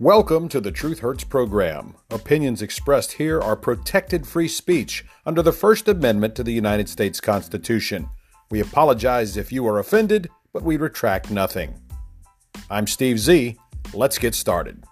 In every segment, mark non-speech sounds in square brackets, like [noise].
Welcome to the Truth Hurts program. Opinions expressed here are protected free speech under the First Amendment to the United States Constitution. We apologize if you are offended, but we retract nothing. I'm Steve Z. Let's get started.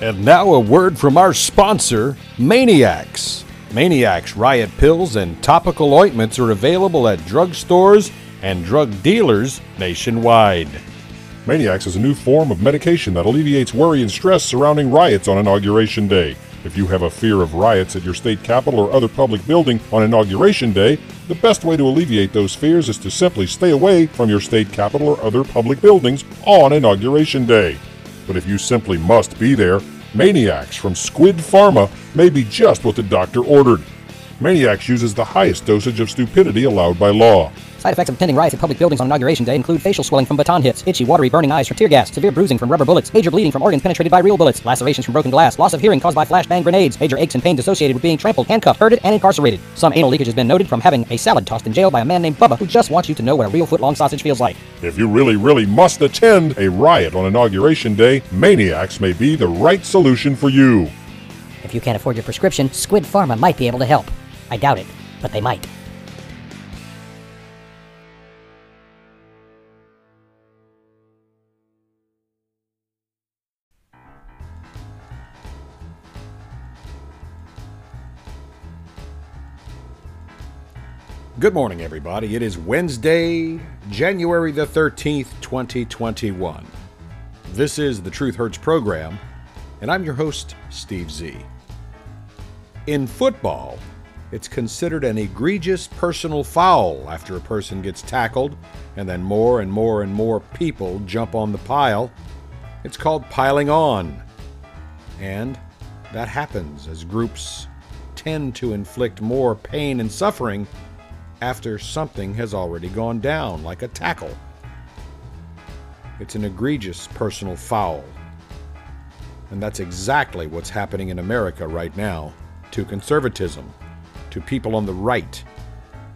And now a word from our sponsor, Maniacs. Maniacs riot pills and topical ointments are available at drugstores and drug dealers nationwide. Maniacs is a new form of medication that alleviates worry and stress surrounding riots on Inauguration Day. If you have a fear of riots at your state capitol or other public building on Inauguration Day, the best way to alleviate those fears is to simply stay away from your state capitol or other public buildings on Inauguration Day. But if you simply must be there, Maniacs from Squid Pharma may be just what the doctor ordered. Maniacs uses the highest dosage of stupidity allowed by law. Side effects of attending riots at public buildings on Inauguration Day include facial swelling from baton hits, itchy, watery, burning eyes from tear gas, severe bruising from rubber bullets, major bleeding from organs penetrated by real bullets, lacerations from broken glass, loss of hearing caused by flashbang grenades, major aches and pains associated with being trampled, handcuffed, herded, and incarcerated. Some anal leakage has been noted from having a salad tossed in jail by a man named Bubba who just wants you to know what a real foot-long sausage feels like. If you really, really must attend a riot on Inauguration Day, Maniacs may be the right solution for you. If you can't afford your prescription, Squid Pharma might be able to help. I doubt it, but they might. Good morning, everybody. It is Wednesday, January the 13th, 2021. This is the Truth Hurts program, and I'm your host, Steve Z. In football, it's considered an egregious personal foul after a person gets tackled and then more and more and more people jump on the pile. It's called piling on. And that happens as groups tend to inflict more pain and suffering after something has already gone down, like a tackle. It's an egregious personal foul. And that's exactly what's happening in America right now to conservatism, to people on the right,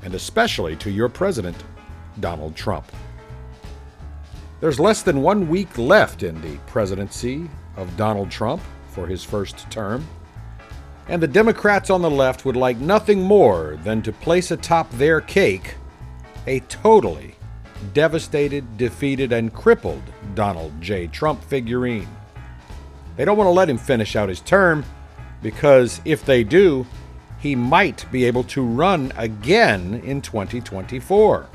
and especially to your president, Donald Trump. There's less than one week left in the presidency of Donald Trump for his first term. And the Democrats on the left would like nothing more than to place atop their cake a totally devastated, defeated, and crippled Donald J. Trump figurine. They don't want to let him finish out his term because if they do, he might be able to run again in 2024.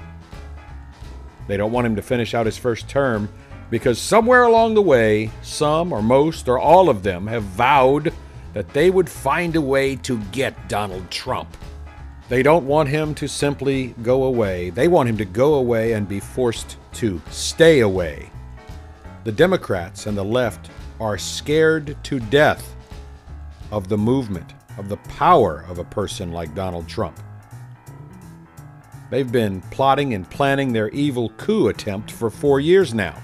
They don't want him to finish out his first term because somewhere along the way, some or most or all of them have vowed that they would find a way to get Donald Trump. They don't want him to simply go away. They want him to go away and be forced to stay away. The Democrats and the left are scared to death of the movement, of the power of a person like Donald Trump. They've been plotting and planning their evil coup attempt for four years now.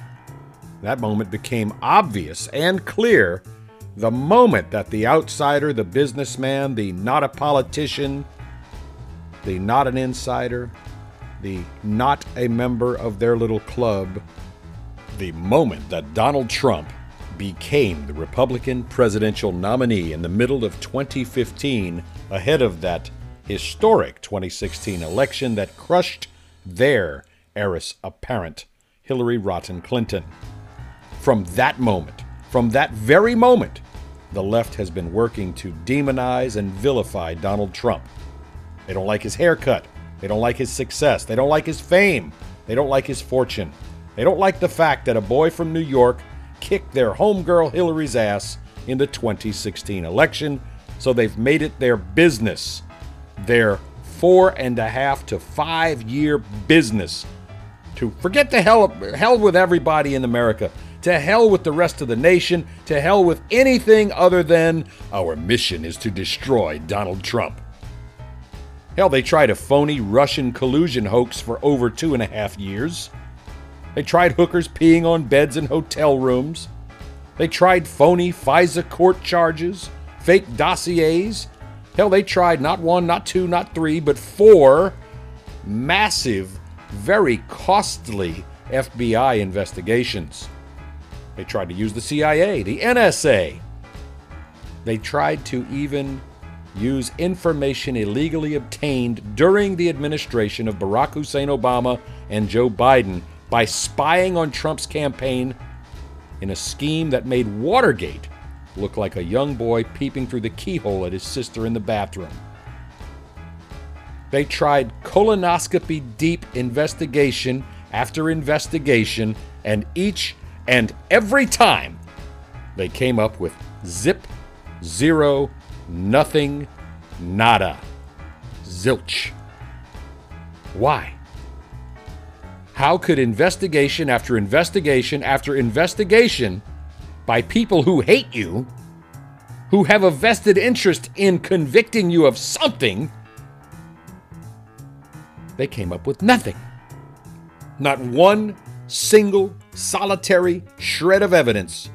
That moment became obvious and clear the moment that the outsider, the businessman, the not a politician, the not an insider, the not a member of their little club, the moment that Donald Trump became the Republican presidential nominee in the middle of 2015, ahead of that historic 2016 election that crushed their heiress apparent, Hillary Rotten Clinton. From that moment, from that very moment, the left has been working to demonize and vilify Donald Trump. They don't like his haircut. They don't like his success. They don't like his fame. They don't like his fortune. They don't like the fact that a boy from New York kicked their homegirl Hillary's ass in the 2016 election, so they've made it their business, their four and a half to five year business to forget the hell, hell with everybody in America. To hell with the rest of the nation. To hell with anything other than our mission is to destroy Donald Trump. Hell, they tried a phony Russian collusion hoax for over two and a half years. They tried hookers peeing on beds in hotel rooms. They tried phony FISA court charges, fake dossiers. Hell, they tried not one, not two, not three, but four massive, very costly FBI investigations. They tried to use the CIA, the NSA. They tried to even use information illegally obtained during the administration of Barack Hussein Obama and Joe Biden by spying on Trump's campaign in a scheme that made Watergate look like a young boy peeping through the keyhole at his sister in the bathroom. They tried colonoscopy deep investigation after investigation, and each and every time they came up with zip, zero, nothing, nada, zilch. Why? How could investigation after investigation after investigation by people who hate you, who have a vested interest in convicting you of something, they came up with nothing. Not one single solitary shred of evidence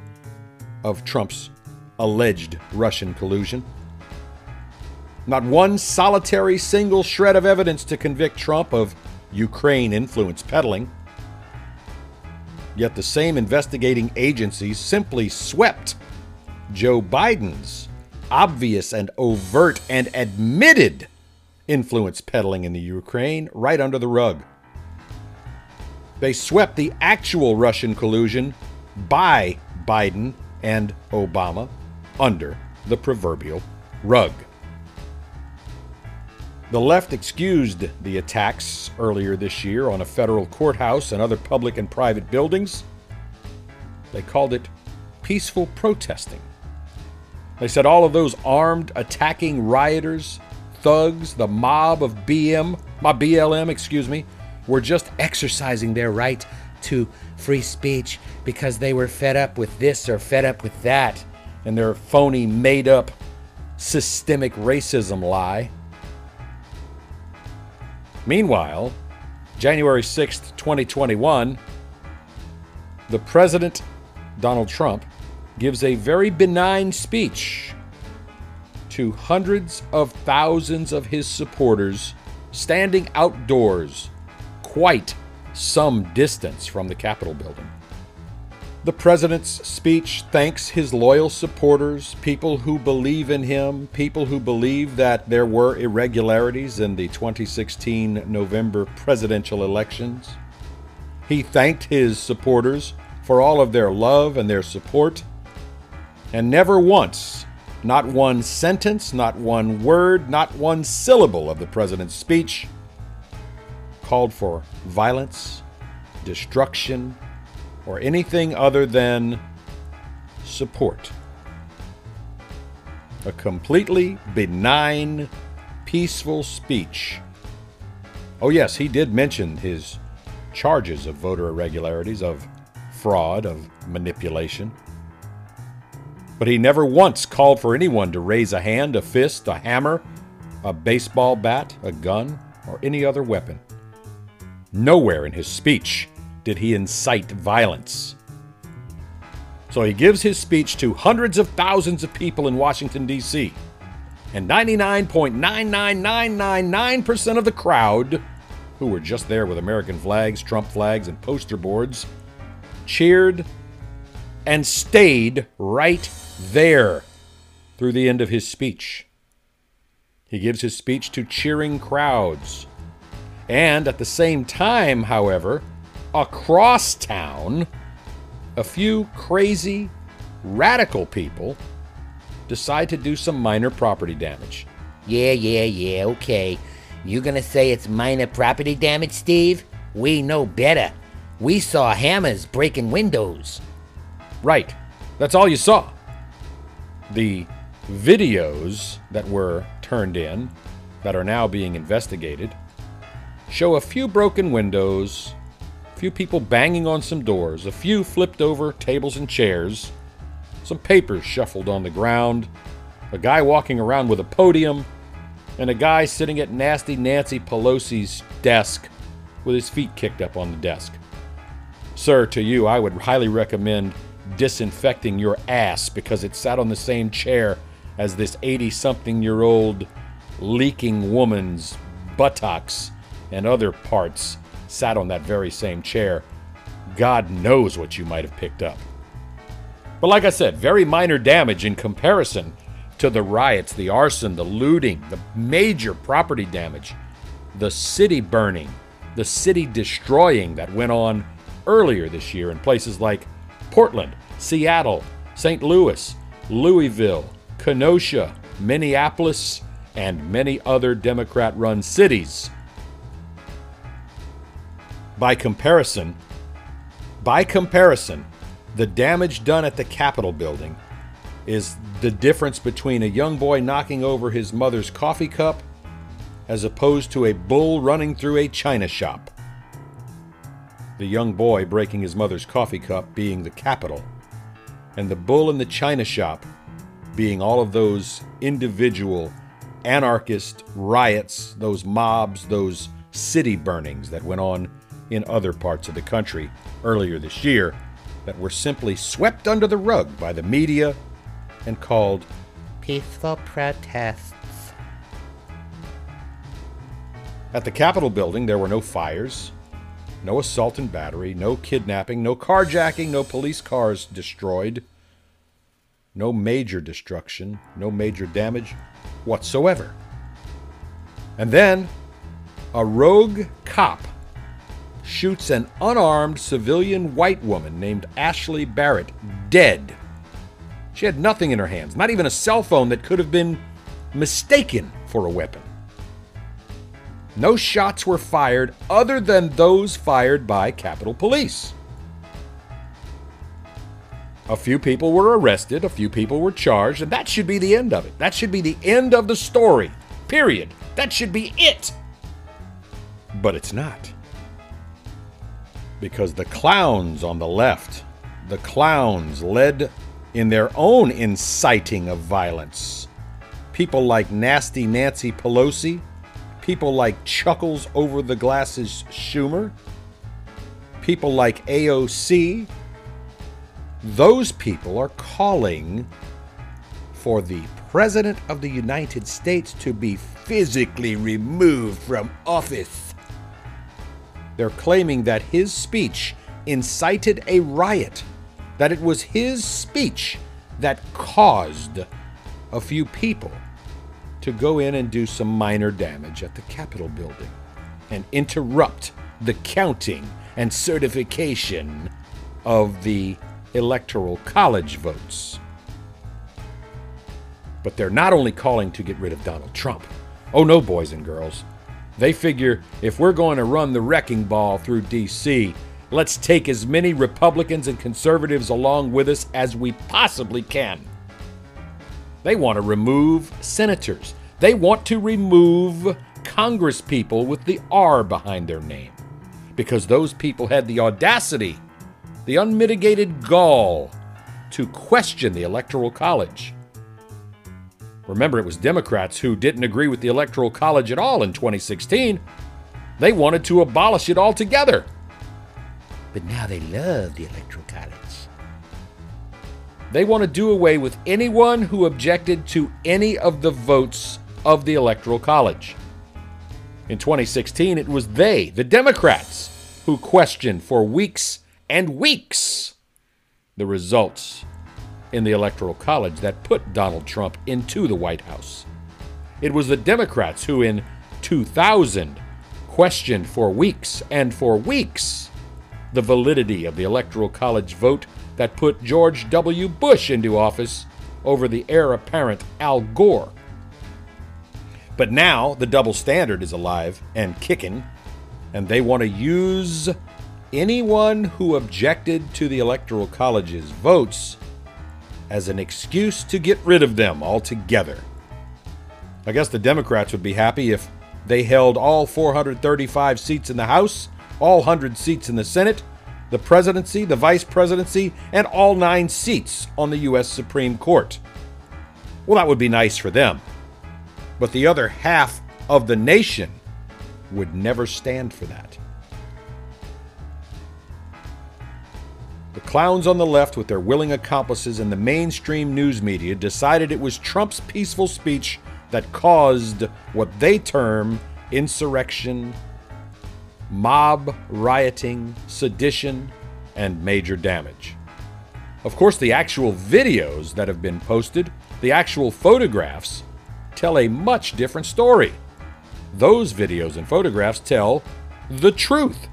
of Trump's alleged Russian collusion. Not one solitary single shred of evidence to convict Trump of Ukraine influence peddling. Yet the same investigating agencies simply swept Joe Biden's obvious and overt and admitted influence peddling in the Ukraine right under the rug. They swept the actual Russian collusion by Biden and Obama under the proverbial rug. The left excused the attacks earlier this year on a federal courthouse and other public and private buildings. They called it peaceful protesting. They said all of those armed attacking rioters, thugs, the mob of BM, my BLM, excuse me, were just exercising their right to free speech because they were fed up with this or fed up with that and their phony made up systemic racism lie. Meanwhile, January 6th, 2021, the President, Donald Trump, gives a very benign speech to hundreds of thousands of his supporters standing outdoors, quite some distance from the Capitol building. The president's speech thanks his loyal supporters, people who believe in him, people who believe that there were irregularities in the 2016 November presidential elections. He thanked his supporters for all of their love and their support, and never once, not one sentence, not one word, not one syllable of the president's speech called for violence, destruction, or anything other than support. A completely benign, peaceful speech. Oh, yes, he did mention his charges of voter irregularities, of fraud, of manipulation. But he never once called for anyone to raise a hand, a fist, a hammer, a baseball bat, a gun, or any other weapon. Nowhere in his speech did he incite violence. So he gives his speech to hundreds of thousands of people in Washington, D.C., and 99.99999% of the crowd, who were just there with American flags, Trump flags, and poster boards, cheered and stayed right there through the end of his speech. He gives his speech to cheering crowds. And at the same time, however, across town, a few crazy, radical people decide to do some minor property damage. Yeah, yeah, yeah, okay. you're gonna say it's minor property damage, Steve? We know better. We saw hammers breaking windows. Right. That's all you saw. The videos that were turned in, that are now being investigated, show a few broken windows, a few people banging on some doors, a few flipped over tables and chairs, some papers shuffled on the ground, a guy walking around with a podium, and a guy sitting at nasty Nancy Pelosi's desk with his feet kicked up on the desk. Sir, to you, I would highly recommend disinfecting your ass because it sat on the same chair as this 80 something year old leaking woman's buttocks and other parts sat on that very same chair, God knows what you might have picked up. But like I said, very minor damage in comparison to the riots, the arson, the looting, the major property damage, the city burning, the city destroying that went on earlier this year in places like Portland, Seattle, St. Louis, Louisville, Kenosha, Minneapolis, and many other Democrat run cities. By comparison, by comparison, the damage done at the Capitol building is the difference between a young boy knocking over his mother's coffee cup as opposed to a bull running through a china shop. The young boy breaking his mother's coffee cup being the Capitol, and the bull in the china shop being all of those individual anarchist riots, those mobs, those city burnings that went on in other parts of the country earlier this year that were simply swept under the rug by the media and called Peaceful protests. At the Capitol building, there were no fires, no assault and battery, no kidnapping, no carjacking, no police cars destroyed, no major destruction, no major damage whatsoever. And then a rogue cop shoots an unarmed civilian white woman named Ashley Barrett dead. She had nothing in her hands, not even a cell phone that could have been mistaken for a weapon. No shots were fired other than those fired by Capitol Police. A few people were arrested, a few people were charged, and that should be the end of it. That should be the end of the story. Period. That should be it. But it's not. Because the clowns on the left, the clowns led in their own inciting of violence. People like Nasty Nancy Pelosi, people like Chuckles over the glasses Schumer, people like AOC, those people are calling for the President of the United States to be physically removed from office. They're claiming that his speech incited a riot, that it was his speech that caused a few people to go in and do some minor damage at the Capitol building and interrupt the counting and certification of the Electoral College votes. But they're not only calling to get rid of Donald Trump. Oh no, boys and girls. They figure if we're going to run the wrecking ball through D.C., let's take as many Republicans and conservatives along with us as we possibly can. They want to remove senators. They want to remove congresspeople with the R behind their name because those people had the audacity the unmitigated gall to question the Electoral College. Remember, it was Democrats who didn't agree with the Electoral College at all in 2016. They wanted to abolish it altogether. But now they love the Electoral College. They want to do away with anyone who objected to any of the votes of the Electoral College. In 2016, it was they, the Democrats, who questioned for weeks and weeks the results in the Electoral College that put Donald Trump into the White House. It was the Democrats who, in 2000, questioned for weeks and for weeks the validity of the Electoral College vote that put George W. Bush into office over the heir apparent Al Gore. But now the double standard is alive and kicking, and they want to use anyone who objected to the Electoral College's votes as an excuse to get rid of them altogether. I guess the Democrats would be happy if they held all 435 seats in the House, all 100 seats in the Senate, the presidency, the vice presidency, and all nine seats on the U.S. Supreme Court. Well, that would be nice for them. But the other half of the nation would never stand for that. Clowns on the left, with their willing accomplices in the mainstream news media, decided it was Trump's peaceful speech that caused what they term insurrection mob rioting, sedition, and major damage. Of course, the actual videos that have been posted, the actual photographs, tell a much different story. Those videos and photographs tell the truth.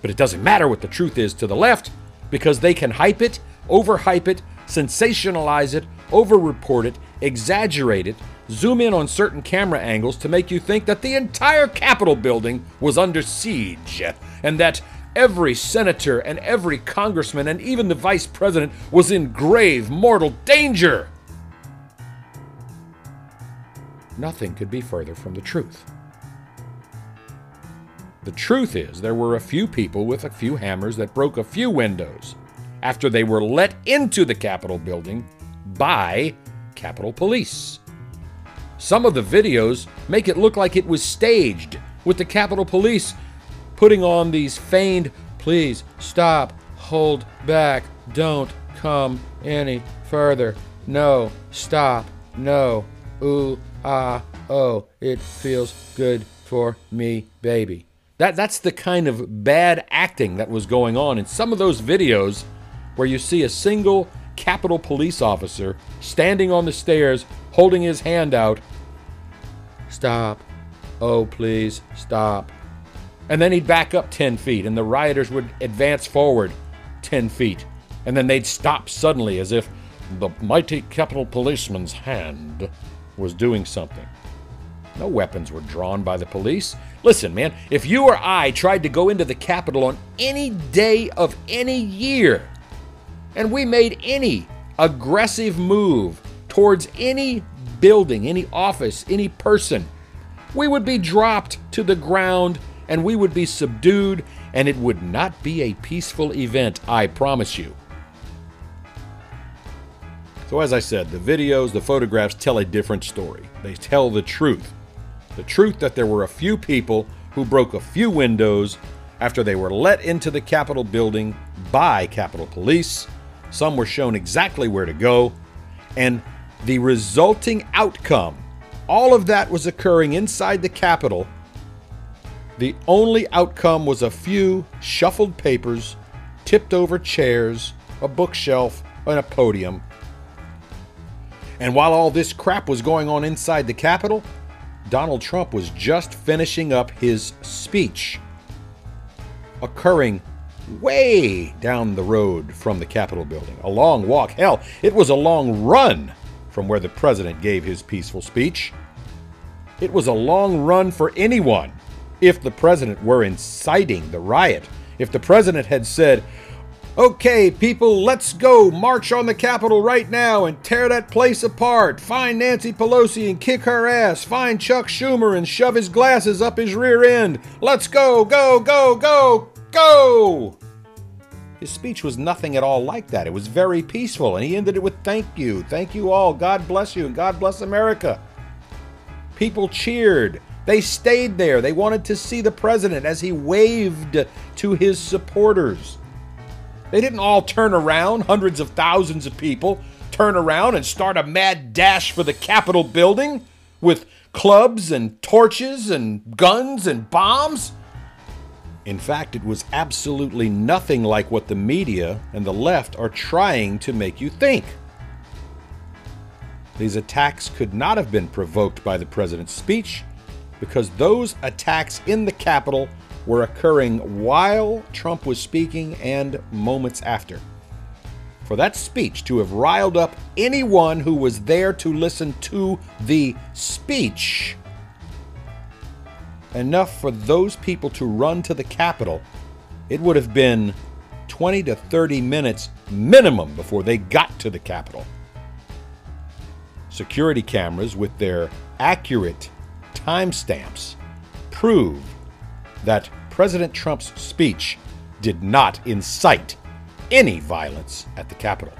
But it doesn't matter what the truth is to the left because they can hype it, overhype it, sensationalize it, overreport it, exaggerate it, zoom in on certain camera angles to make you think that the entire Capitol building was under siege and that every senator and every congressman and even the vice president was in grave mortal danger. Nothing could be further from the truth. The truth is, there were a few people with a few hammers that broke a few windows after they were let into the Capitol building by Capitol Police. Some of the videos make it look like it was staged, with the Capitol Police putting on these feigned, please stop, hold back, don't come any further, no, stop, no, ooh, ah, oh, it feels good for me, baby. That, that's the kind of bad acting that was going on in some of those videos where you see a single Capitol police officer standing on the stairs holding his hand out. Stop. Oh, please, stop. And then he'd back up 10 feet, and the rioters would advance forward 10 feet. And then they'd stop suddenly as if the mighty Capitol policeman's hand was doing something. No weapons were drawn by the police. Listen, man, if you or I tried to go into the Capitol on any day of any year, and we made any aggressive move towards any building, any office, any person, we would be dropped to the ground and we would be subdued, and it would not be a peaceful event, I promise you. So, as I said, the videos, the photographs tell a different story. They tell the truth. The truth that there were a few people who broke a few windows after they were let into the Capitol building by Capitol Police. Some were shown exactly where to go. And the resulting outcome, all of that was occurring inside the Capitol. The only outcome was a few shuffled papers, tipped over chairs, a bookshelf, and a podium. And while all this crap was going on inside the Capitol, Donald Trump was just finishing up his speech, occurring way down the road from the Capitol building. A long walk. Hell, it was a long run from where the president gave his peaceful speech. It was a long run for anyone if the president were inciting the riot. If the president had said, Okay, people, let's go march on the Capitol right now and tear that place apart. Find Nancy Pelosi and kick her ass. Find Chuck Schumer and shove his glasses up his rear end. Let's go, go, go, go, go. His speech was nothing at all like that. It was very peaceful, and he ended it with thank you. Thank you all. God bless you, and God bless America. People cheered. They stayed there. They wanted to see the president as he waved to his supporters. They didn't all turn around, hundreds of thousands of people turn around and start a mad dash for the Capitol building with clubs and torches and guns and bombs. In fact, it was absolutely nothing like what the media and the left are trying to make you think. These attacks could not have been provoked by the president's speech because those attacks in the Capitol were occurring while Trump was speaking and moments after. For that speech to have riled up anyone who was there to listen to the speech, enough for those people to run to the Capitol, it would have been 20 to 30 minutes minimum before they got to the Capitol. Security cameras with their accurate timestamps prove that President Trump's speech did not incite any violence at the Capitol.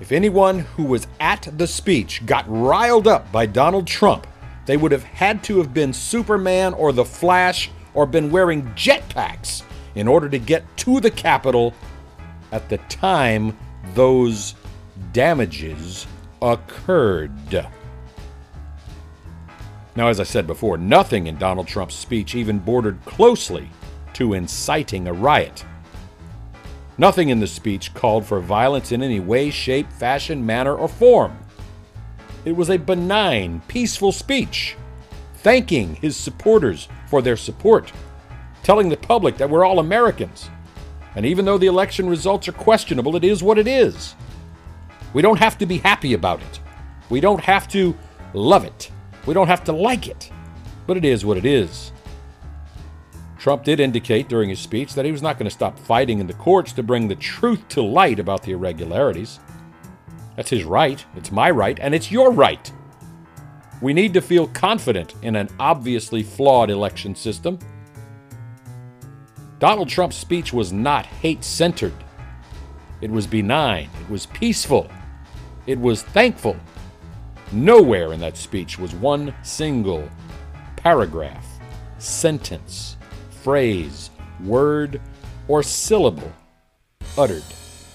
If anyone who was at the speech got riled up by Donald Trump, they would have had to have been Superman or the Flash or been wearing jetpacks in order to get to the Capitol at the time those damages occurred. Now, as I said before, nothing in Donald Trump's speech even bordered closely to inciting a riot. Nothing in the speech called for violence in any way, shape, fashion, manner, or form. It was a benign, peaceful speech, thanking his supporters for their support, telling the public that we're all Americans. And even though the election results are questionable, it is what it is. We don't have to be happy about it. We don't have to love it. We don't have to like it. But it is what it is. Trump did indicate during his speech that he was not going to stop fighting in the courts to bring the truth to light about the irregularities. That's his right, it's my right, and it's your right. We need to feel confident in an obviously flawed election system. Donald Trump's speech was not hate centered. It was benign. It was peaceful. It was thankful. Nowhere in that speech was one single paragraph, sentence, phrase, word, or syllable uttered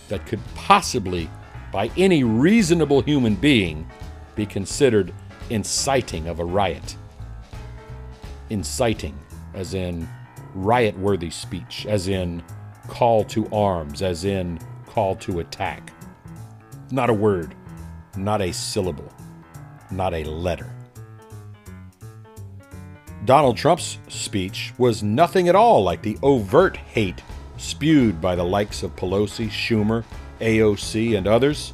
that could possibly, by any reasonable human being, be considered inciting of a riot. Inciting, as in riot worthy speech, as in call to arms, as in call to attack. Not a word, not a syllable, not a letter. Donald Trump's speech was nothing at all like the overt hate spewed by the likes of Pelosi, Schumer, AOC, and others.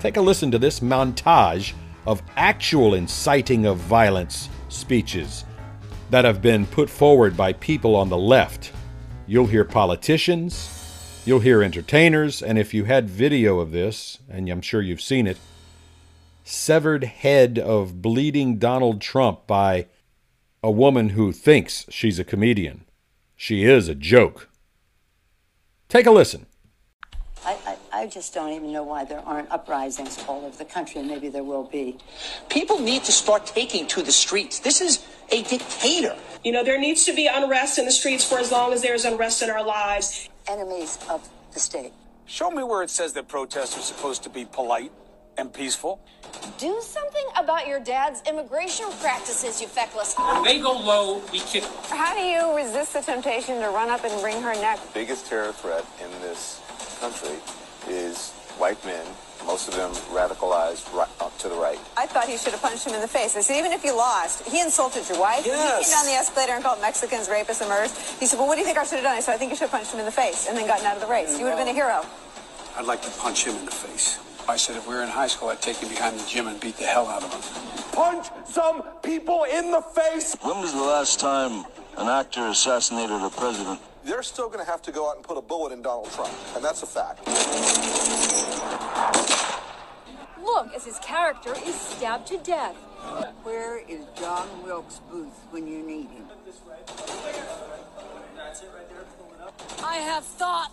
Take a listen to this montage of actual inciting of violence speeches that have been put forward by people on the left. You'll hear politicians, you'll hear entertainers, and if you had video of this, and I'm sure you've seen it, severed head of bleeding Donald Trump by a woman who thinks she's a comedian. She is a joke. Take a listen. I, I, I just don't even know why there aren't uprisings all over the country, and maybe there will be. People need to start taking to the streets. This is a dictator. You know, there needs to be unrest in the streets for as long as there is unrest in our lives. Enemies of the state. Show me where it says that protests are supposed to be polite and peaceful. Do something about your dad's immigration practices, you feckless. When they go low, we kick. How do you resist the temptation to run up and wring her neck? The biggest terror threat in this country is white men, most of them radicalized right, up to the right. I thought he should have punched him in the face. I said, even if you lost, he insulted your wife. Yes. He came down the escalator and called Mexicans rapists and murderers. He said, well, what do you think I should have done? I said, I think you should have punched him in the face and then gotten out of the race. You would have been a hero. I'd like to punch him in the face. I said if we were in high school, I'd take him behind the gym and beat the hell out of him. Punch some people in the face. When was the last time an actor assassinated a president? They're still going to have to go out and put a bullet in Donald Trump, and that's a fact. Look, as his character is stabbed to death. Where is John Wilkes Booth when you need him? I have thought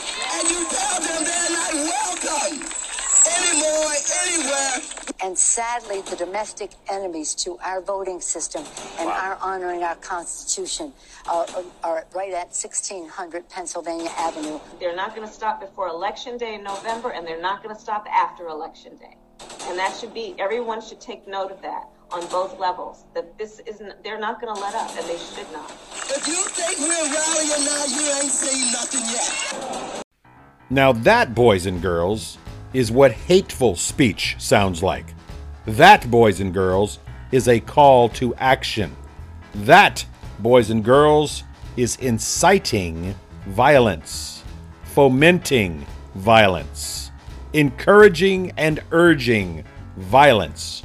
And you tell them they're not welcome anymore, anywhere. And sadly, the domestic enemies to our voting system and our honoring our Constitution uh, are right at 1600 Pennsylvania Avenue. They're not going to stop before Election Day in November, and they're not going to stop after Election Day. And that should be, everyone should take note of that on both levels. That this isn't, they're not going to let up, and they should not. If you think we're rallying now, you ain't seen nothing yet. Now, that, boys and girls, is what hateful speech sounds like. That, boys and girls, is a call to action. That, boys and girls, is inciting violence, fomenting violence, encouraging and urging violence.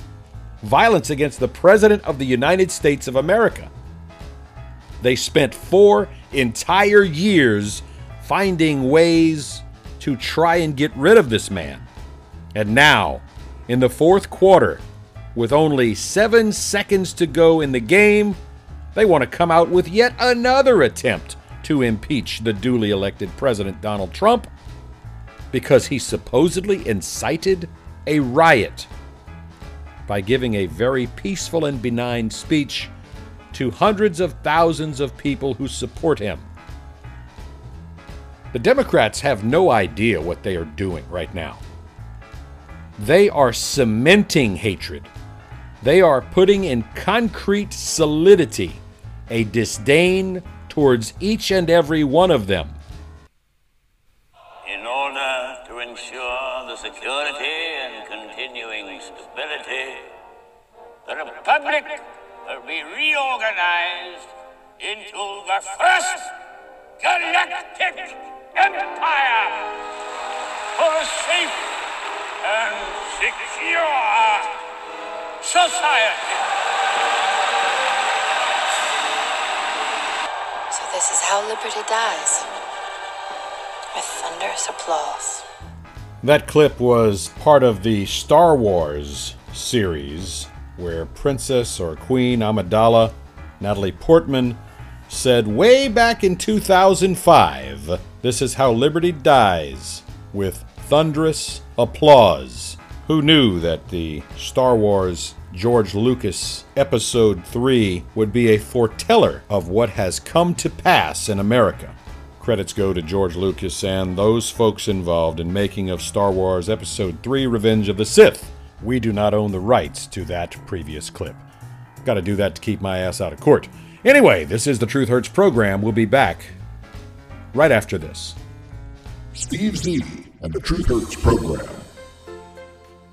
Violence against the President of the United States of America. They spent four entire years finding ways to try and get rid of this man. And now, in the fourth quarter, with only seven seconds to go in the game, They want to come out with yet another attempt to impeach the duly elected President Donald Trump because he supposedly incited a riot by giving a very peaceful and benign speech to hundreds of thousands of people who support him. The Democrats have no idea what they are doing right now. They are cementing hatred. They are putting in concrete solidity a disdain towards each and every one of them. In order to ensure the security and continuing stability, the Republic will be reorganized into the first galactic empire for a safe and secure society. So this is how liberty dies. With thunderous applause. That clip was part of the Star Wars series where Princess or Queen Amidala, Natalie Portman, said way back in 2005 this is how liberty dies with thunderous applause. Who knew that the Star Wars George Lucas Episode 3 would be a foreteller of what has come to pass in America? Credits go to George Lucas and those folks involved in making of Star Wars Episode 3 Revenge of the Sith. We do not own the rights to that previous clip. Gotta do that to keep my ass out of court. Anyway, this is the Truth Hurts program. We'll be back right after this. Steve Zeby and the Truth Hurts program.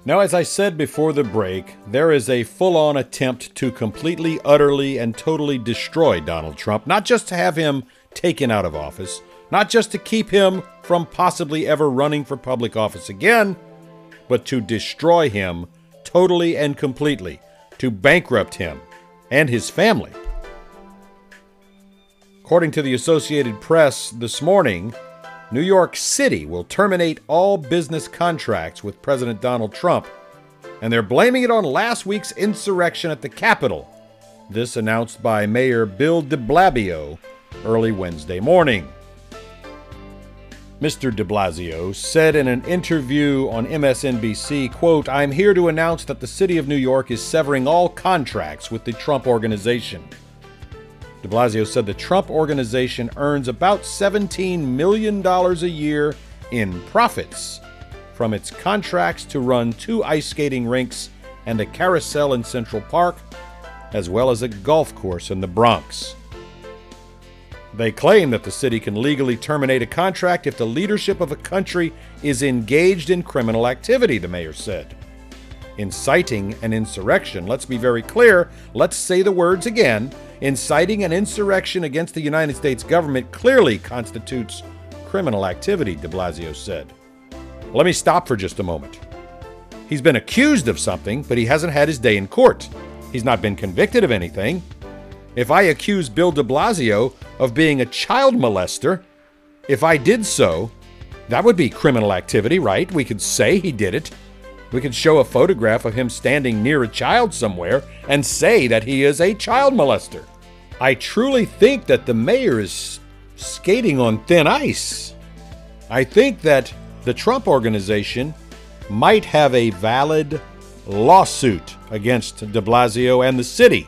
Now, as I said before the break, there is a full on attempt to completely, utterly, and totally destroy Donald Trump, not just to have him taken out of office, not just to keep him from possibly ever running for public office again, but to destroy him totally and completely, to bankrupt him and his family. According to the Associated Press this morning, New York City will terminate all business contracts with President Donald Trump, and they're blaming it on last week's insurrection at the Capitol. This announced by Mayor Bill de Blasio early Wednesday morning. Mr. de Blasio said in an interview on MSNBC, quote, I'm here to announce that the city of New York is severing all contracts with the Trump organization. De Blasio said the Trump organization earns about $17 million a year in profits from its contracts to run two ice skating rinks and a carousel in Central Park, as well as a golf course in the Bronx. They claim that the city can legally terminate a contract if the leadership of a country is engaged in criminal activity, the mayor said. Inciting an insurrection, let's be very clear, let's say the words again. Inciting an insurrection against the United States government clearly constitutes criminal activity, de Blasio said. Let me stop for just a moment. He's been accused of something, but he hasn't had his day in court. He's not been convicted of anything. If I accuse Bill de Blasio of being a child molester, if I did so, that would be criminal activity, right? We could say he did it. We could show a photograph of him standing near a child somewhere and say that he is a child molester. I truly think that the mayor is skating on thin ice. I think that the Trump organization might have a valid lawsuit against de Blasio and the city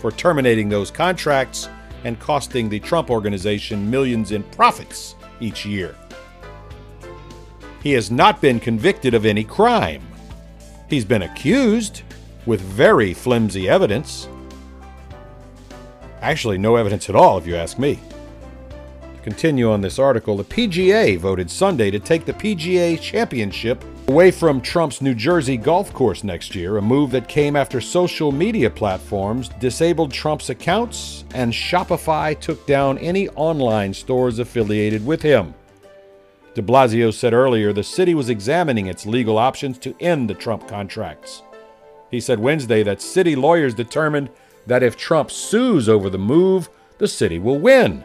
for terminating those contracts and costing the Trump organization millions in profits each year. He has not been convicted of any crime. He's been accused with very flimsy evidence. Actually, no evidence at all, if you ask me. To continue on this article, the PGA voted Sunday to take the PGA Championship away from Trump's New Jersey golf course next year, a move that came after social media platforms disabled Trump's accounts and Shopify took down any online stores affiliated with him. De Blasio said earlier the city was examining its legal options to end the Trump contracts. He said Wednesday that city lawyers determined that if Trump sues over the move, the city will win.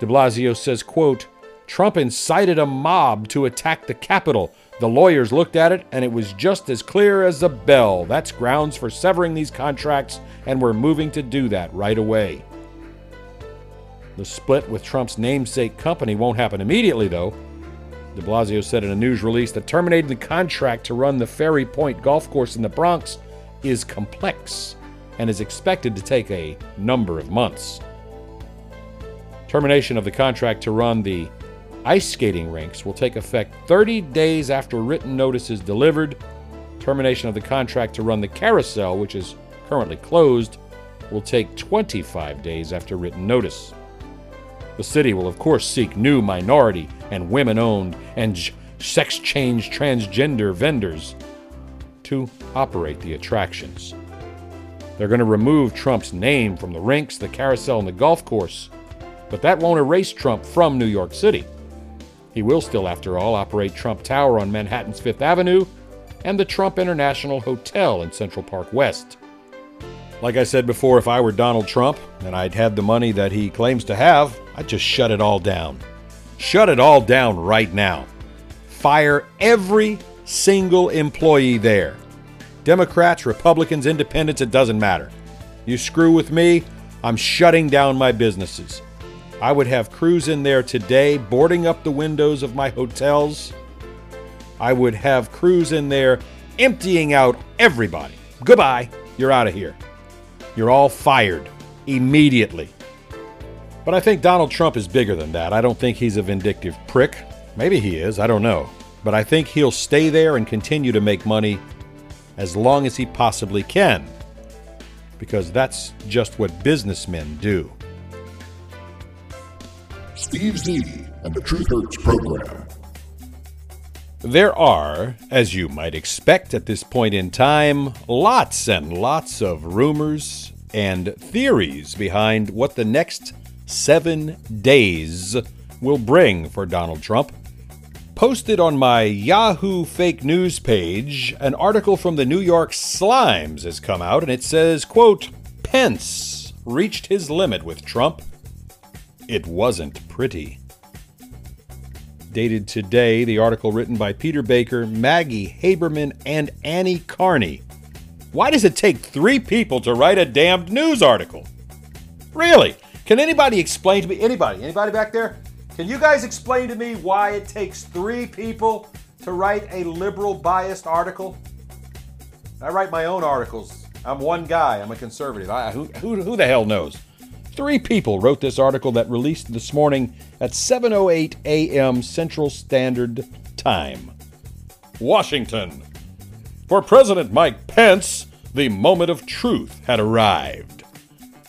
De Blasio says, quote, Trump incited a mob to attack the Capitol. The lawyers looked at it, and it was just as clear as a bell. That's grounds for severing these contracts, and we're moving to do that right away. The split with Trump's namesake company won't happen immediately, though. De Blasio said in a news release that terminating the contract to run the Ferry Point golf course in the Bronx is complex and is expected to take a number of months. Termination of the contract to run the ice skating rinks will take effect 30 days after written notice is delivered. Termination of the contract to run the carousel, which is currently closed, will take 25 days after written notice. The city will, of course, seek new minority and women owned and sex change transgender vendors to operate the attractions. They're going to remove Trump's name from the rinks, the carousel, and the golf course, but that won't erase Trump from New York City. He will still, after all, operate Trump Tower on Manhattan's Fifth Avenue and the Trump International Hotel in Central Park West. Like I said before, if I were Donald Trump and I'd had the money that he claims to have, I'd just shut it all down. Shut it all down right now. Fire every single employee there. Democrats, Republicans, Independents, it doesn't matter. You screw with me, I'm shutting down my businesses. I would have crews in there today boarding up the windows of my hotels. I would have crews in there emptying out everybody. Goodbye, you're out of here. You're all fired immediately. But I think Donald Trump is bigger than that. I don't think he's a vindictive prick. Maybe he is, I don't know. But I think he'll stay there and continue to make money as long as he possibly can. Because that's just what businessmen do. Steve Z and the Truth Hurts program. There are, as you might expect at this point in time, lots and lots of rumors and theories behind what the next seven days will bring for Donald Trump. Posted on my Yahoo fake news page, an article from the New York Slimes has come out and it says, quote, Pence reached his limit with Trump. It wasn't pretty. Dated today, the article written by Peter Baker, Maggie Haberman, and Annie Karni. Why does it take three people to write a damned news article? Really? Can anybody explain to me? Anybody? Anybody back there? Can you guys explain to me why it takes three people to write a liberal biased article? I write my own articles. I'm one guy. I'm a conservative. I, who, who, who the hell knows? Three people wrote this article that released this morning at 7:08 a.m. Central Standard Time. Washington. For President Mike Pence, the moment of truth had arrived.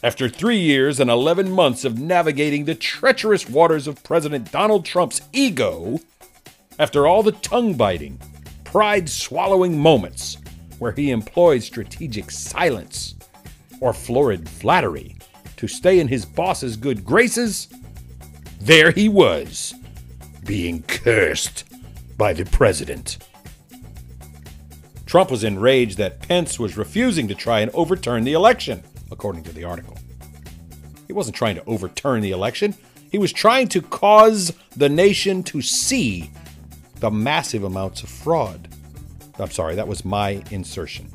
After 3 years and 11 months of navigating the treacherous waters of President Donald Trump's ego, after all the tongue-biting, pride-swallowing moments where he employed strategic silence or florid flattery, to stay in his boss's good graces, there he was, being cursed by the president. Trump was enraged that Pence was refusing to try and overturn the election, according to the article. He wasn't trying to overturn the election, he was trying to cause the nation to see the massive amounts of fraud. I'm sorry, that was my insertion.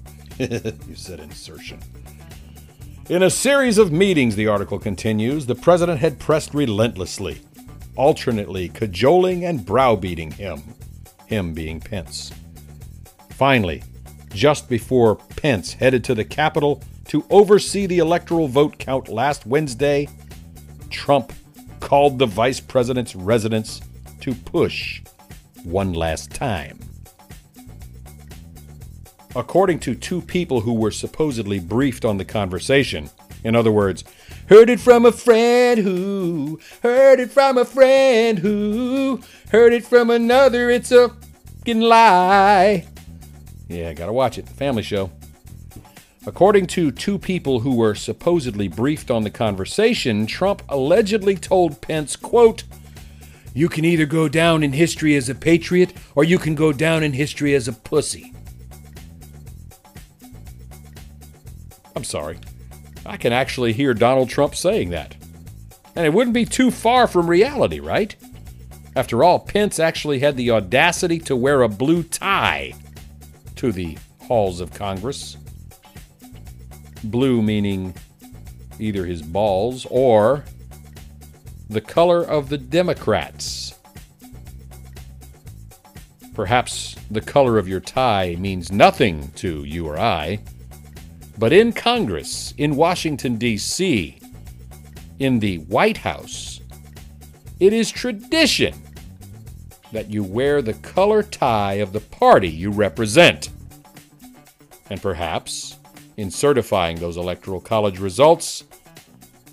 [laughs] you said insertion. In a series of meetings, the article continues, the president had pressed relentlessly, alternately cajoling and browbeating him, him being Pence. Finally, just before Pence headed to the Capitol to oversee the electoral vote count last Wednesday, Trump called the vice president's residence to push one last time. According to two people who were supposedly briefed on the conversation, in other words, heard it from a friend who, heard it from a friend who, heard it from another, it's a fucking lie. Yeah, gotta watch it. The family show. According to two people who were supposedly briefed on the conversation, Trump allegedly told Pence, quote, You can either go down in history as a patriot or you can go down in history as a pussy. I'm sorry. I can actually hear Donald Trump saying that. And it wouldn't be too far from reality, right? After all, Pence actually had the audacity to wear a blue tie to the halls of Congress. Blue meaning either his balls or the color of the Democrats. Perhaps the color of your tie means nothing to you or I, but in Congress, in Washington, D.C., in the White House, it is tradition that you wear the color tie of the party you represent. And perhaps, in certifying those electoral college results,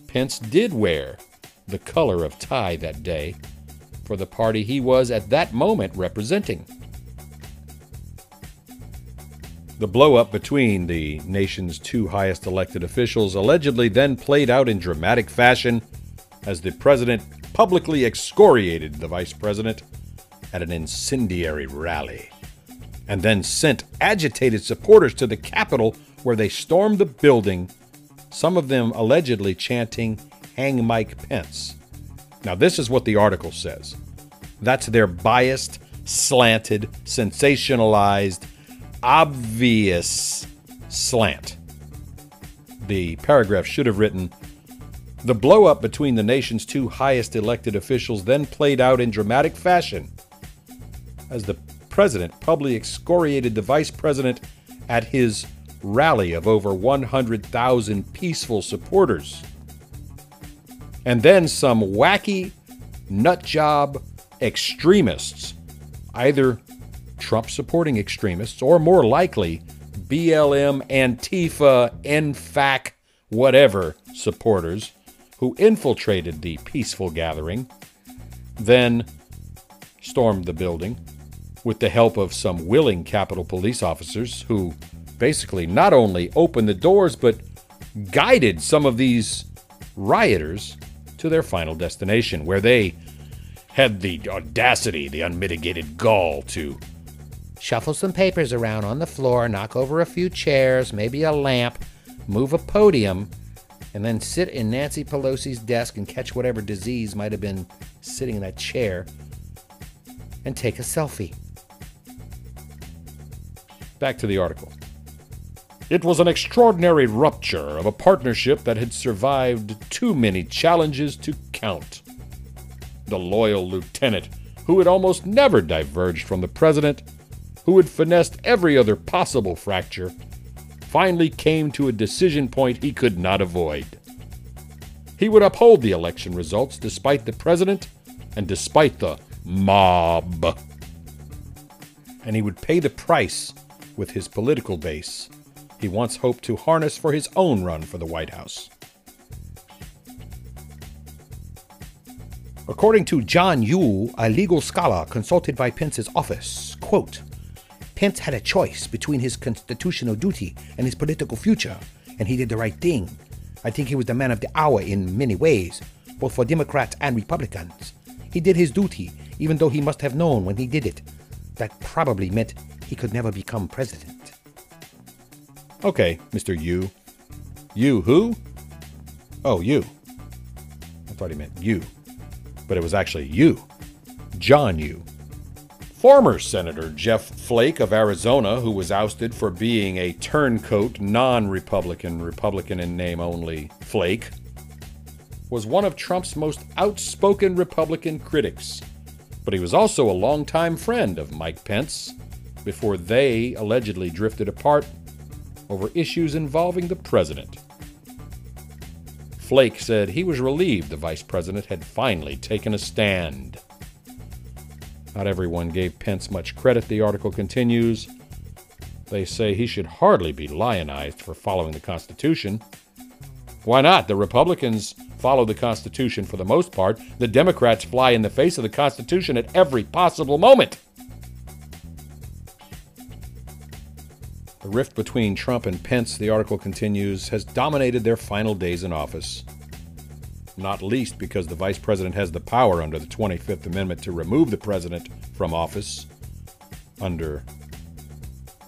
Pence did wear the color of tie that day for the party he was at that moment representing. The blowup between the nation's two highest elected officials allegedly then played out in dramatic fashion as the president publicly excoriated the vice president at an incendiary rally and then sent agitated supporters to the Capitol where they stormed the building, some of them allegedly chanting, Hang Mike Pence. Now, this is what the article says. That's their biased, slanted, sensationalized, obvious slant. The paragraph should have written The blow up between the nation's two highest elected officials then played out in dramatic fashion as the president publicly excoriated the vice president at his rally of over 100,000 peaceful supporters. And then some wacky nutjob extremists, either Trump supporting extremists or more likely BLM, Antifa, NFAC, whatever supporters who infiltrated the peaceful gathering, then stormed the building with the help of some willing Capitol Police officers who basically not only opened the doors but guided some of these rioters to their final destination, where they had the audacity, the unmitigated gall to shuffle some papers around on the floor, knock over a few chairs, maybe a lamp, move a podium, and then sit in Nancy Pelosi's desk and catch whatever disease might have been sitting in that chair and take a selfie. Back to the article. It was an extraordinary rupture of a partnership that had survived too many challenges to count. The loyal lieutenant, who had almost never diverged from the president, who had finessed every other possible fracture, finally came to a decision point he could not avoid. He would uphold the election results despite the president and despite the mob. And he would pay the price with his political base he once hoped to harness for his own run for the White House. According to John Yoo, a legal scholar consulted by Pence's office, quote, Pence had a choice between his constitutional duty and his political future, and he did the right thing. I think he was the man of the hour in many ways, both for Democrats and Republicans. He did his duty, even though he must have known when he did it. That probably meant he could never become president. Okay, Mr. You. You who? Oh, you. I thought he meant you. But it was actually you. John You. Former Senator Jeff Flake of Arizona, who was ousted for being a turncoat, non Republican, Republican in name only Flake, was one of Trump's most outspoken Republican critics. But he was also a longtime friend of Mike Pence before they allegedly drifted apart over issues involving the president. Flake said he was relieved the vice president had finally taken a stand. Not everyone gave Pence much credit, the article continues. They say he should hardly be lionized for following the Constitution. Why not? The Republicans follow the Constitution for the most part. The Democrats fly in the face of the Constitution at every possible moment. The rift between Trump and Pence, the article continues, has dominated their final days in office. Not least because the vice president has the power under the 25th Amendment to remove the president from office under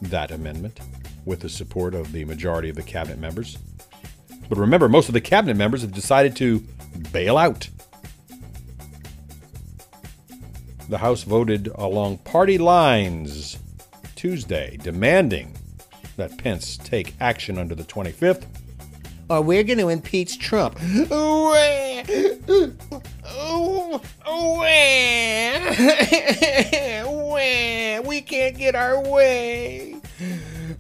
that amendment with the support of the majority of the cabinet members. But remember, most of the cabinet members have decided to bail out. The House voted along party lines Tuesday, demanding that Pence take action under the 25th, or we're going to impeach Trump. we can't get our way.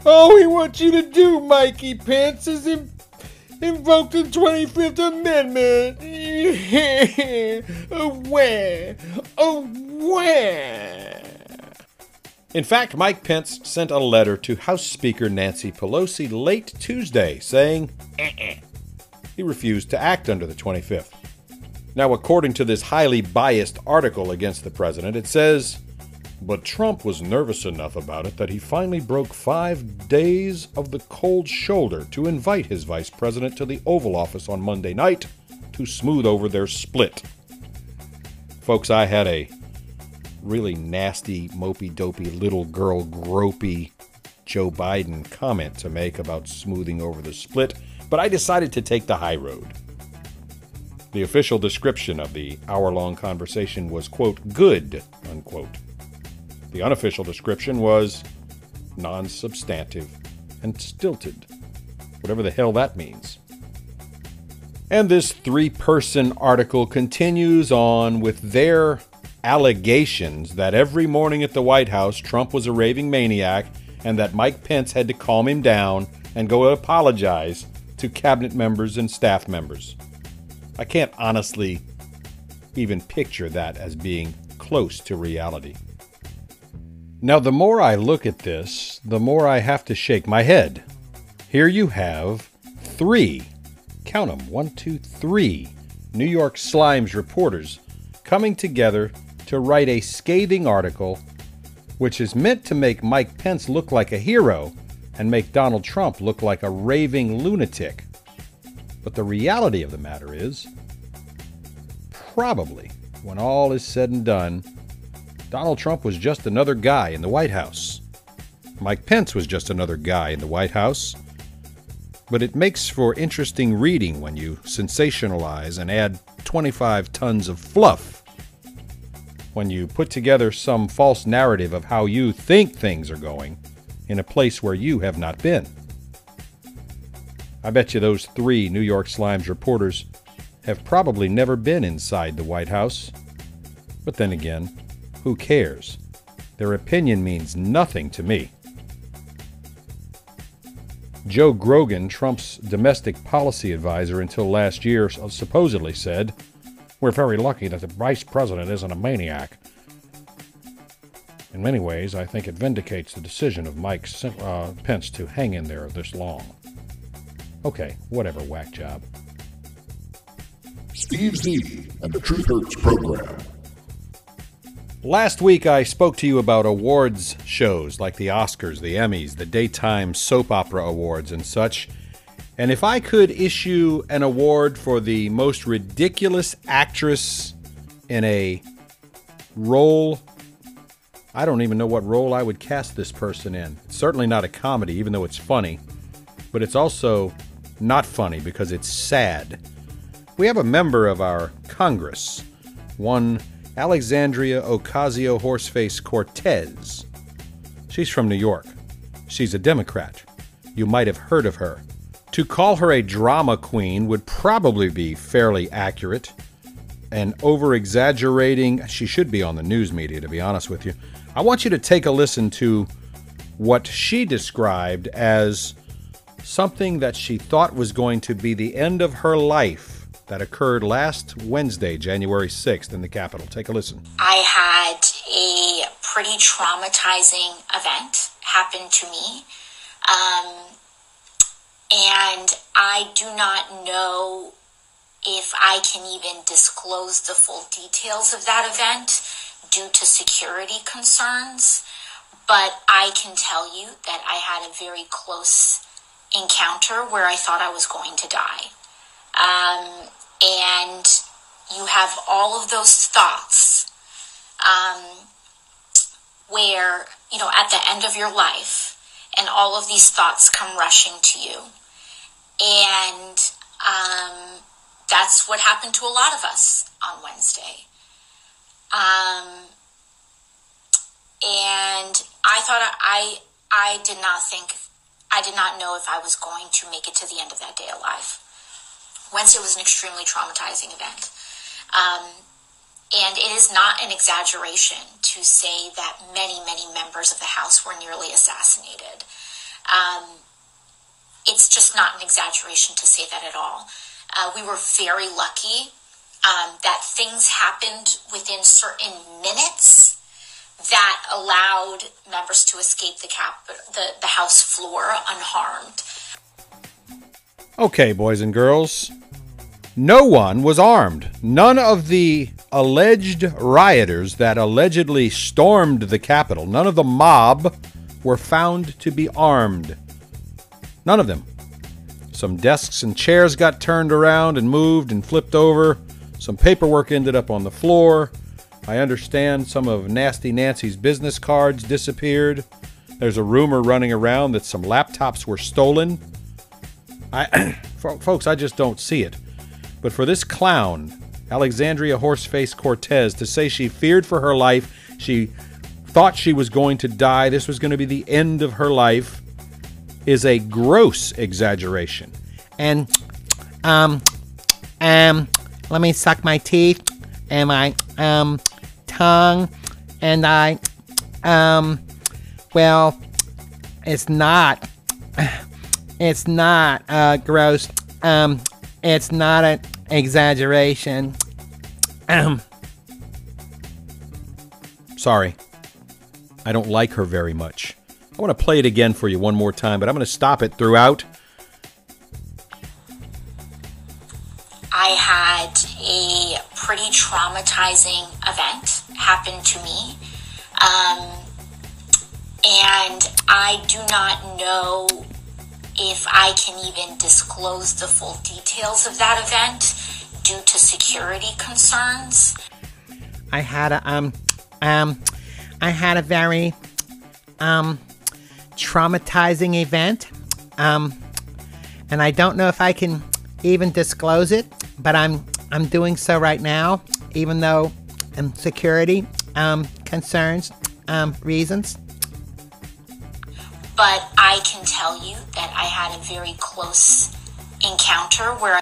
All we want you to do, Mikey Pence, is in- invoke the 25th Amendment. [laughs] Away. Away. In fact, Mike Pence sent a letter to House Speaker Nancy Pelosi late Tuesday saying "Eh-eh." he refused to act under the 25th. Now, according to this highly biased article against the president, it says, but Trump was nervous enough about it that he finally broke five days of the cold shoulder to invite his vice president to the Oval Office on Monday night to smooth over their split. Folks, I had a really nasty, mopey dopey, little girl gropey Joe Biden comment to make about smoothing over the split, but I decided to take the high road. The official description of the hour long conversation was, quote, good, unquote. The unofficial description was non substantive and stilted, whatever the hell that means. And this three person article continues on with their allegations that every morning at the White House Trump was a raving maniac and that Mike Pence had to calm him down and go apologize to cabinet members and staff members. I can't honestly even picture that as being close to reality. Now, the more I look at this, the more I have to shake my head. Here you have three, count them, one, two, three, New York Slimes reporters coming together to write a scathing article which is meant to make Mike Pence look like a hero and make Donald Trump look like a raving lunatic. But the reality of the matter is, probably, when all is said and done, Donald Trump was just another guy in the White House. Mike Pence was just another guy in the White House. But it makes for interesting reading when you sensationalize and add 25 tons of fluff. When you put together some false narrative of how you think things are going in a place where you have not been. I bet you those three New York Slimes reporters have probably never been inside the White House. But then again, who cares? Their opinion means nothing to me. Joe Grogan, Trump's domestic policy advisor until last year, supposedly said, We're very lucky that the vice president isn't a maniac. In many ways, I think it vindicates the decision of Mike uh, Pence to hang in there this long. Okay, whatever, whack job. Steve Zeby and the Truth Hurts program. Last week, I spoke to you about awards shows like the Oscars, the Emmys, the Daytime Soap Opera Awards, and such. And if I could issue an award for the most ridiculous actress in a role, I don't even know what role I would cast this person in. It's certainly not a comedy, even though it's funny, but it's also not funny because it's sad. We have a member of our Congress, one Alexandria Ocasio Horseface Cortez. She's from New York. She's a Democrat. You might have heard of her. To call her a drama queen would probably be fairly accurate. And over exaggerating, she should be on the news media, to be honest with you. I want you to take a listen to what she described as something that she thought was going to be the end of her life that occurred last Wednesday, January 6th, in the Capitol. Take a listen. I had a pretty traumatizing event happen to me. Um, and I do not know if I can even disclose the full details of that event due to security concerns. But I can tell you that I had a very close encounter where I thought I was going to die. Um, and you have all of those thoughts um, where, you know, at the end of your life, and all of these thoughts come rushing to you. And um, that's what happened to a lot of us on Wednesday. Um, and I thought I I did not think I did not know if I was going to make it to the end of that day alive. Wednesday was an extremely traumatizing event. Um, and it is not an exaggeration to say that many, many members of the House were nearly assassinated. Um, it's just not an exaggeration to say that at all. Uh, we were very lucky um, that things happened within certain minutes that allowed members to escape the cap the, the House floor unharmed. Okay, boys and girls. No one was armed. None of the alleged rioters that allegedly stormed the Capitol, none of the mob were found to be armed. None of them. Some desks and chairs got turned around and moved and flipped over. Some paperwork ended up on the floor. I understand some of Nasty Nancy's business cards disappeared. There's a rumor running around that some laptops were stolen. I, [clears throat] folks, I just don't see it. But for this clown, Alexandria Horseface Cortez, to say she feared for her life, she thought she was going to die, this was going to be the end of her life, is a gross exaggeration. And, um, um, let me suck my teeth and my, um, tongue, and I, um, well, it's not, [sighs] it's not, uh, gross. Um, it's not an exaggeration. Um. Sorry. I don't like her very much. I want to play it again for you one more time, but I'm going to stop it throughout. I had a pretty traumatizing event happen to me. Um, and I do not know if I can even disclose the full details of that event due to security concerns. I had a um um I had a very um traumatizing event. Um and I don't know if I can even disclose it, but I'm I'm doing so right now, even though um security um concerns um reasons but I can tell you that I had a very close encounter where.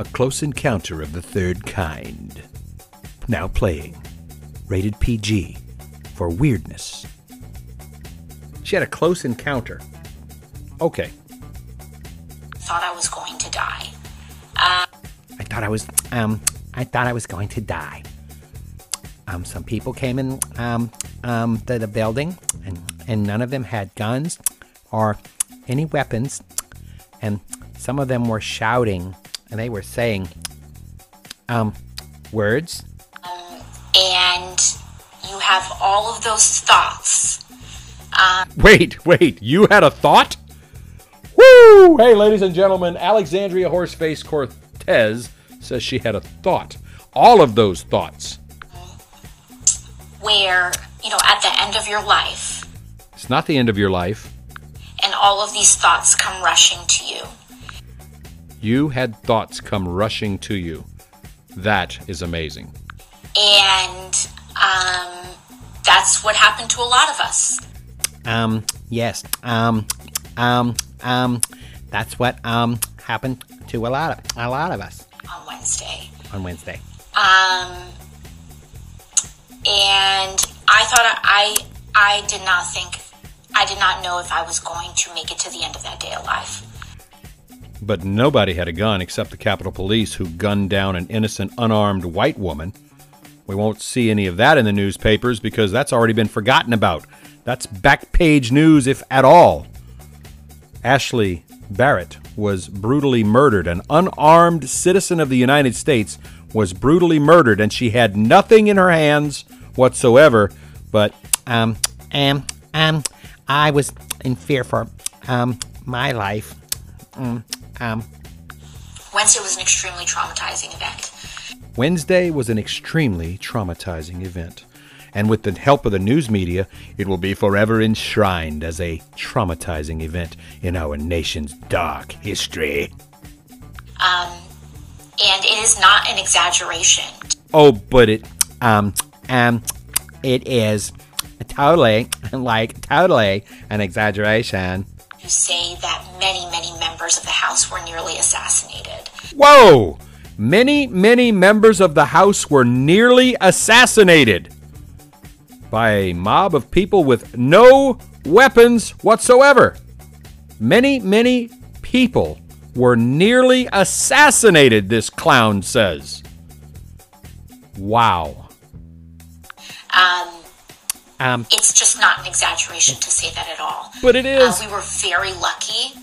A close encounter of the third kind. Now playing. Rated PG for weirdness. She had a close encounter. Okay. Thought I was going to die. I thought I was, um, I thought I was going to die. Um, some people came in, um, um, to the building and and none of them had guns or any weapons. And some of them were shouting and they were saying um, words. Um, and you have all of those thoughts. Um, wait, wait, you had a thought? Woo! Hey, ladies and gentlemen, Alexandria Horseface Cortez says she had a thought. All of those thoughts. Where, you know, at the end of your life, it's not the end of your life. And all of these thoughts come rushing to you. You had thoughts come rushing to you. That is amazing. And um, that's what happened to a lot of us. Um, yes. Um, um, um, that's what um happened to a lot of a lot of us on Wednesday. On Wednesday. Um, and I thought I I did not think I did not know if I was going to make it to the end of that day alive. But nobody had a gun except the Capitol Police, who gunned down an innocent, unarmed white woman. We won't see any of that in the newspapers because that's already been forgotten about. That's back page news, if at all. Ashley Barrett was brutally murdered. An unarmed citizen of the United States was brutally murdered, and she had nothing in her hands whatsoever but, um, um, um, I was in fear for um, my life. Um, um, Wednesday was an extremely traumatizing event. Wednesday was an extremely traumatizing event. And with the help of the news media, it will be forever enshrined as a traumatizing event in our nation's dark history. Um, and it is not an exaggeration Oh, but it, um, um, it is totally, like, totally an exaggeration. to say that many, many members of the House were nearly assassinated. Whoa! Many, many members of the House were nearly assassinated by a mob of people with no weapons whatsoever. Many, many people were nearly assassinated, this clown says. Wow. Um, Um, it's just not an exaggeration to say that at all. But it is. Uh, we were very lucky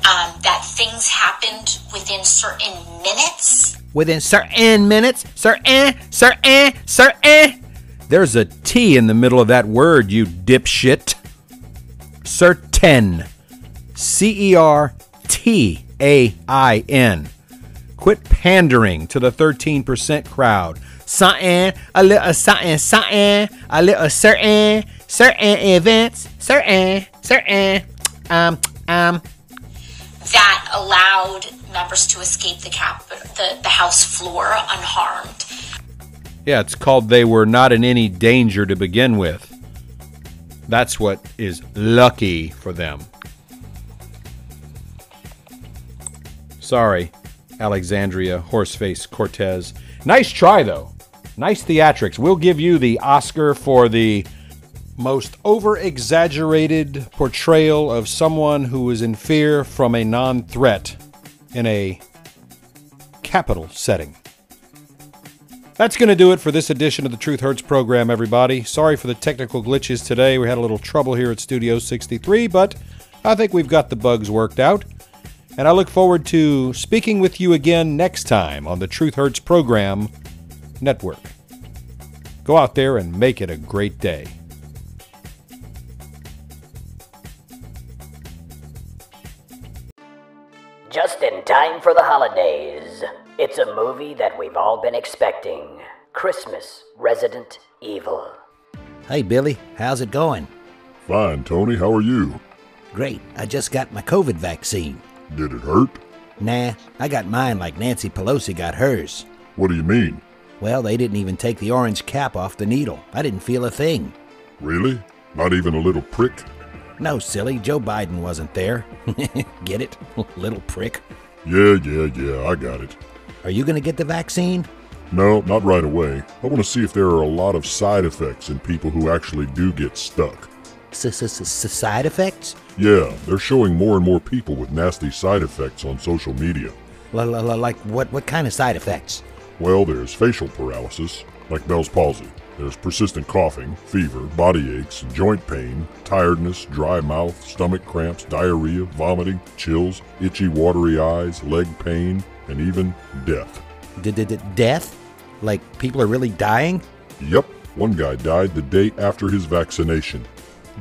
um, that things happened within certain minutes. within certain minutes, certain, certain, certain. There's a T in the middle of that word, you dipshit. Certain. C E R T A I N. Quit pandering to the 13% crowd. Something, a little something, something, a little certain, certain events, certain, certain, um, um, that allowed members to escape the cap the, the house floor unharmed. Yeah, it's called They Were Not in Any Danger to Begin with. That's what is lucky for them. Sorry, Alexandria Horseface Cortez. Nice try, though. Nice theatrics. We'll give you the Oscar for the most over exaggerated portrayal of someone who is in fear from a non threat in a capital setting. That's going to do it for this edition of the Truth Hurts program, everybody. Sorry for the technical glitches today. We had a little trouble here at Studio 63, but I think we've got the bugs worked out. And I look forward to speaking with you again next time on the Truth Hurts program network. Go out there and make it a great day. Just in time for the holidays. It's a movie that we've all been expecting Christmas Resident Evil. Hey, Billy, how's it going? Fine, Tony. How are you? Great. I just got my COVID vaccine. Did it hurt? Nah, I got mine like Nancy Pelosi got hers. What do you mean? Well, they didn't even take the orange cap off the needle. I didn't feel a thing. Really? Not even a little prick? No, silly, Joe Biden wasn't there. [laughs] get it? [laughs] Little prick. Yeah, yeah, yeah, I got it. Are you gonna get the vaccine? No, not right away. I want to see if there are a lot of side effects in people who actually do get stuck. Side effects? Yeah, they're showing more and more people with nasty side effects on social media. Like what? What kind of side effects? Well, there's facial paralysis, like Bell's palsy. There's persistent coughing, fever, body aches, joint pain, tiredness, dry mouth, stomach cramps, diarrhea, vomiting, chills, itchy, watery eyes, leg pain, and even death. Death? Like people are really dying? Yep, one guy died the day after his vaccination.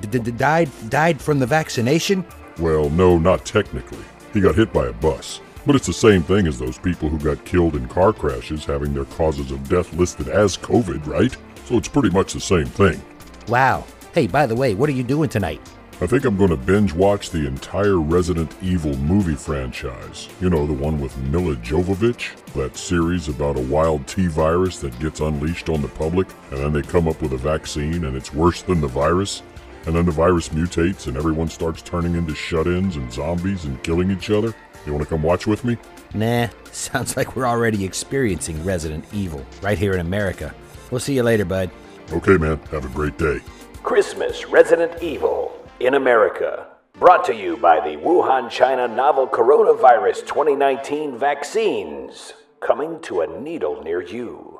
Died died from the vaccination? Well, no, not technically. He got hit by a bus. But it's the same thing as those people who got killed in car crashes having their causes of death listed as COVID, right? So it's pretty much the same thing. Wow. Hey, by the way, what are you doing tonight? I think I'm going to binge watch the entire Resident Evil movie franchise. You know, the one with Milla Jovovich? That series about a wild T virus that gets unleashed on the public, and then they come up with a vaccine, and it's worse than the virus. And then the virus mutates, and everyone starts turning into shut ins and zombies and killing each other. You want to come watch with me? Nah, [laughs] sounds like we're already experiencing Resident Evil right here in America. We'll see you later, bud. Okay, man. Have a great day. Christmas Resident Evil in America. Brought to you by the Wuhan, China novel coronavirus 2019 vaccines. Coming to a needle near you.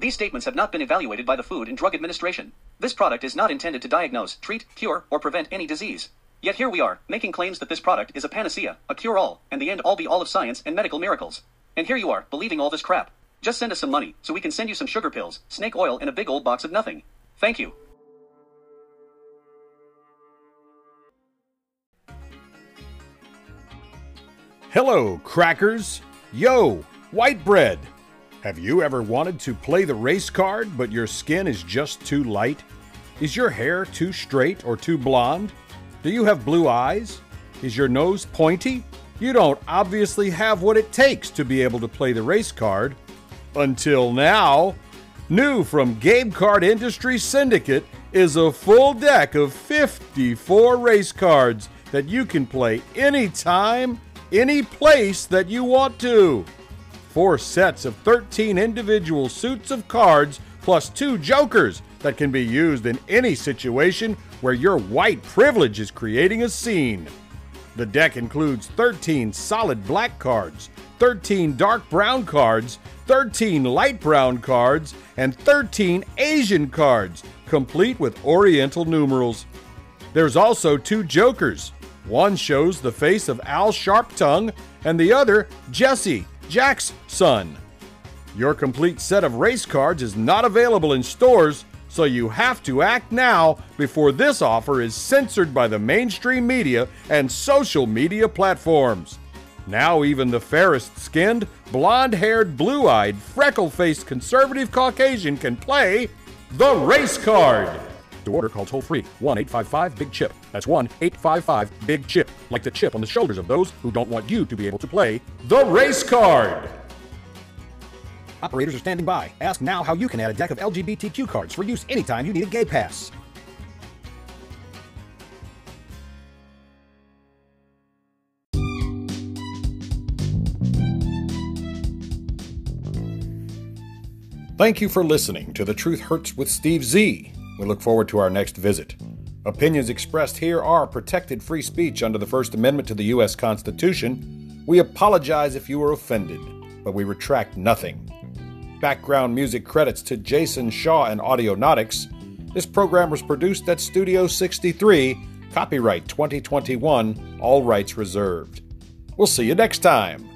These statements have not been evaluated by the Food and Drug Administration. This product is not intended to diagnose, treat, cure, or prevent any disease. Yet here we are, making claims that this product is a panacea, a cure all, and the end all be all of science and medical miracles. And here you are, believing all this crap. Just send us some money, so we can send you some sugar pills, snake oil, and a big old box of nothing. Thank you. Hello, crackers. Yo, white bread. Have you ever wanted to play the race card, but your skin is just too light? Is your hair too straight or too blonde? Do you have blue eyes? Is your nose pointy? you don't obviously have what it takes to be able to play the race card. Until now. New from Game Card Industry Syndicate is a full deck of 54 race cards that you can play anytime, any place that you want to. Four sets of 13 individual suits of cards plus two jokers that can be used in any situation where your white privilege is creating a scene. The deck includes 13 solid black cards, 13 dark brown cards, 13 light brown cards, and 13 Asian cards, complete with Oriental numerals. There's also two jokers. One shows the face of Al Sharptongue, and the other, Jesse, Jack's son. Your complete set of race cards is not available in stores, so you have to act now before this offer is censored by the mainstream media and social media platforms. Now, even the fairest skinned, blonde haired, blue eyed, freckle faced conservative Caucasian can play the race card. To order, call toll free 1 855 Big Chip. That's 1 855 Big Chip, like the chip on the shoulders of those who don't want you to be able to play the race card. Operators are standing by. Ask now how you can add a deck of LGBTQ cards for use anytime you need a gay pass. Thank you for listening to The Truth Hurts with Steve Z. We look forward to our next visit. Opinions expressed here are protected free speech under the First Amendment to the U.S. Constitution. We apologize if you were offended, but we retract nothing. Background music credits to Jason Shaw and Audionautix. This program was produced at Studio 63, copyright 2021, all rights reserved. We'll see you next time.